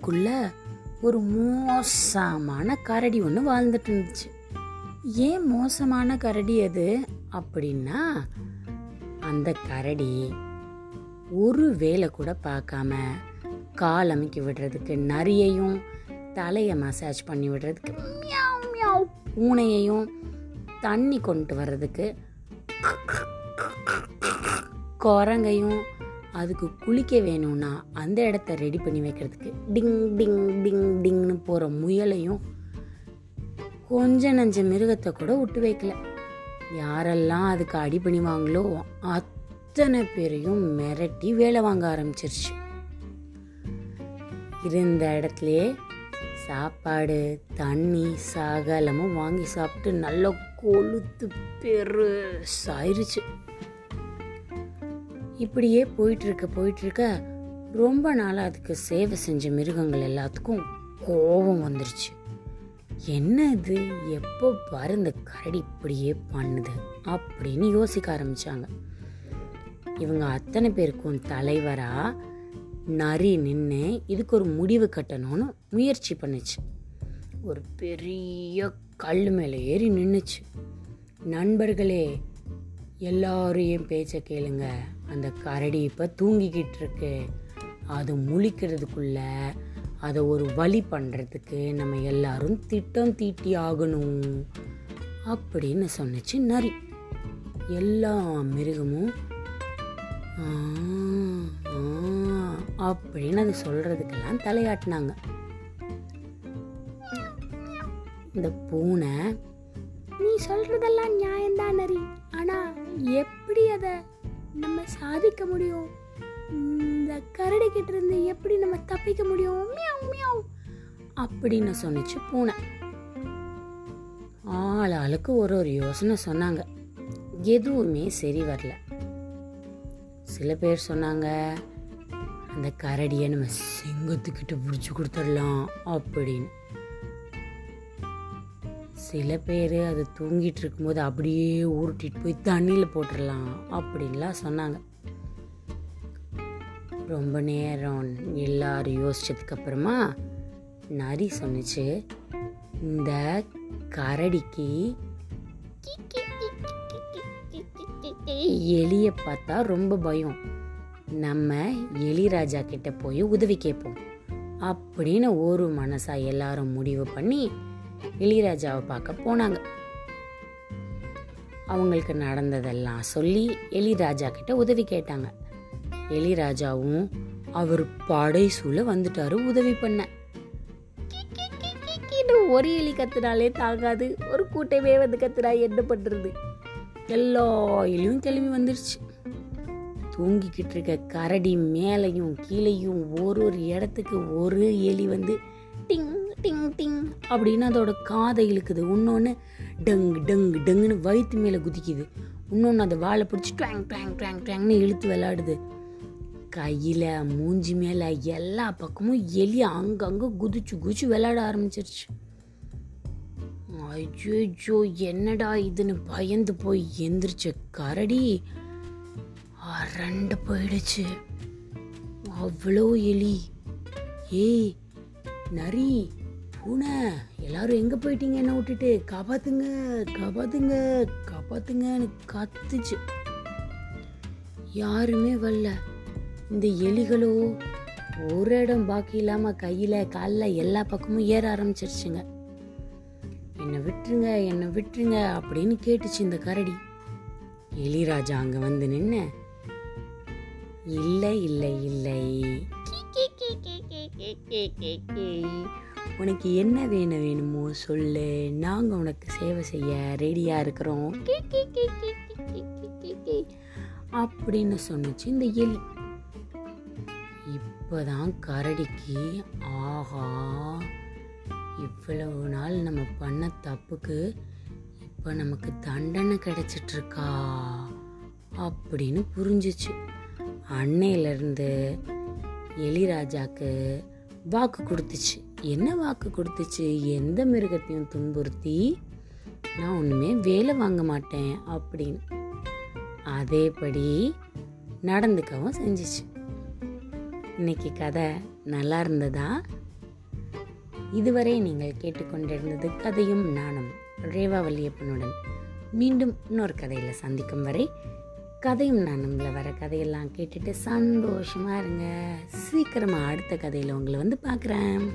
காட்டுக்குள்ள ஒரு மோசமான கரடி ஒன்று வாழ்ந்துட்டு இருந்துச்சு ஏன் மோசமான கரடி அது அப்படின்னா அந்த கரடி ஒரு வேலை கூட பார்க்காம கால் அமைக்கி விடுறதுக்கு நரியையும் தலையை மசாஜ் பண்ணி விடுறதுக்கு பூனையையும் தண்ணி கொண்டு வர்றதுக்கு குரங்கையும் அதுக்கு குளிக்க வேணும்னா அந்த இடத்த ரெடி பண்ணி வைக்கிறதுக்கு டிங் டிங் டிங் டிங்னு போகிற முயலையும் கொஞ்ச நஞ்ச மிருகத்தை கூட விட்டு வைக்கல. யாரெல்லாம் அதுக்கு அடி பண்ணிவாங்களோ அத்தனை பேரையும் மிரட்டி வேலை வாங்க ஆரம்பிச்சிருச்சு. இருந்த இடத்துலையே சாப்பாடு தண்ணி சகலமும் வாங்கி சாப்பிட்டு நல்லா கொளுத்து பெருசாயிருச்சு. இப்படியே போயிட்டுருக்க போயிட்டுருக்க ரொம்ப நாளாக அதுக்கு சேவை செஞ்ச மிருகங்கள் எல்லாத்துக்கும் கோபம் வந்துருச்சு. என்ன இது? எப்போ பாரு இந்த கரடி இப்படியே பண்ணுது அப்படின்னு யோசிக்க ஆரம்பித்தாங்க இவங்க அத்தனை பேருக்கும் தலைவராக நரி நின்று இதுக்கு ஒரு முடிவு கட்டணும்னு முயற்சி பண்ணுச்சு. ஒரு பெரிய கல் மேலே ஏறி நின்றுச்சு நண்பர்களே எல்லாரும் என் பேச்சை கேளுங்க. அந்த கரடி இப்போ தூங்கிக்கிட்டு இருக்கு அது முழிக்கிறதுக்குள்ள அதை ஒரு வழி பண்ணுறதுக்கு நம்ம எல்லாரும் திட்டம் தீட்டி ஆகணும் அப்படின்னு சொன்னச்சு நரி. எல்லா மிருகமும் "ஆ, அப்படின்னு அது சொல்கிறதுக்கெல்லாம் தலையாட்டினாங்க. இந்த பூனை நீ சொல்றதெல்லாம் நியாயம்தான் நரி. ஆனா எப்படி அதை நம்ம சாதிக்க முடியும். இந்த கரடி கிட்ட இருந்து எப்படி நம்ம தப்பிக்க முடியும்? மியாவ் மியாவ் அப்படின்னு சொன்னிச்சு பூனை. ஆள் ஆளுக்கு ஒரு ஒரு யோசனை சொன்னாங்க. எதுவுமே சரி வரல. சில பேர் சொன்னாங்க அந்த கரடியை நம்ம சிங்கத்துக்கிட்ட பிடிச்சி கொடுத்துடலாம் அப்படின்னு. சில பேர் அது தூங்கிட்டு இருக்கும்போது அப்படியே உருட்டிட்டு போய் தண்ணியில் போட்டுடலாம் அப்படின்லாம் சொன்னாங்க. ரொம்ப நேரம் எல்லாரும் யோசிச்சதுக்கு அப்புறமா நரி சொன்னுச்சு இந்த கரடிக்கு எலியை பார்த்தா ரொம்ப பயம். நம்ம எலிராஜா கிட்ட போய் உதவி கேட்போம். அப்படின்னு ஒரு மனசா எல்லாரும் முடிவு பண்ணி எலிராஜாவை பார்க்க போனாங்க. அவங்களுக்கு நடந்ததெல்லாம் சொல்லி எலிராஜா கிட்ட உதவி கேட்டாங்க. எலிராஜாவும் அவர் படை சூழ வந்துட்டாரு உதவி பண்ண. ஒரு எலி கத்துனாலே தாங்காது ஒரு கூட்டமே வந்து கத்துனா என்ன பண்றது? எல்லா எலியும் கிளம்பி வந்துருச்சு. தூங்கிக்கிட்டு இருக்க கரடி மேலையும் கீழையும் ஒரு ஒரு இடத்துக்கு ஒரு எலி வந்து டிங் டிங் அப்படின்னு அதோட காதை இழுக்குது. இன்னொன்று டங் டங் டங்குன்னு வயிற்று மேலே குதிக்குது. இன்னொன்று அதை வாழை பிடிச்சி ட்ராங் ட்ராங் ட்ராங் ட்ராங்னு இழுத்து விளையாடுது. கையில் மூஞ்சி மேலே எல்லா பக்கமும் எலி அங்கங்கே குதிச்சு குதிச்சு விளையாட ஆரம்பிச்சிருச்சு. ஐயோ என்னடா இதுன்னு பயந்து போய் எந்திரிச்ச கரடி அரண்டு போயிடுச்சு. அவ்வளோ எலி. ஏய் நரி பூனை எல்லாரும் எங்கே போயிட்டீங்க? என்ன விட்டுட்டு? காப்பாத்துங்க காப்பாத்துங்க காப்பாத்துங்கன்னு கத்துச்சு. யாருமே வரல. இந்த எலிகளோ ஒரு இடம் பாக்கி இல்லாமல் கையில் காலில் எல்லா பக்கமும் ஏற ஆரம்பிச்சிருச்சுங்க. என்னை விட்டுருங்க என்னை விட்டுருங்க அப்படின்னு கேட்டுச்சு இந்த கரடி. எலிராஜா அங்கே வந்து நின்று இல்லை இல்லை இல்லை. உனக்கு என்ன வேணும் வேணுமோ சொல்லு. நாங்கள் உனக்கு சேவை செய்ய ரெடியாக இருக்கிறோம். அப்படின்னு சொன்னுச்சு இந்த எலி. இப்போதான் கரடிக்கு ஆஹா இவ்வளவு நாள் நம்ம பண்ண தப்புக்கு இப்போ நமக்கு தண்டனை கிடைச்சிட்டு இருக்கா அப்படின்னு புரிஞ்சிச்சு. அன்னையிலேருந்து எலிராஜாக்கு வாக்கு கொடுத்துச்சு. என்ன வாக்கு கொடுத்துச்சு? எந்த மிருகத்தையும் துன்புறுத்தி நான் ஒன்றுமே வேலை வாங்க மாட்டேன் அப்படின்னு. அதேபடி நடந்துக்கவும் செஞ்சுச்சு. இன்னைக்கு கதை நல்லா இருந்ததா? இதுவரை நீங்கள் கேட்டுக்கொண்டிருந்தது கதையும் நானும் ரேவா வல்லியப்பனுடன். மீண்டும் இன்னொரு கதையில் சந்திக்கும் வரை கதையும் நானும்ல வர கதையெல்லாம் கேட்டுட்டு சந்தோஷமாக இருங்க. சீக்கிரமாக அடுத்த கதையில் உங்களை வந்து பார்க்குறேன்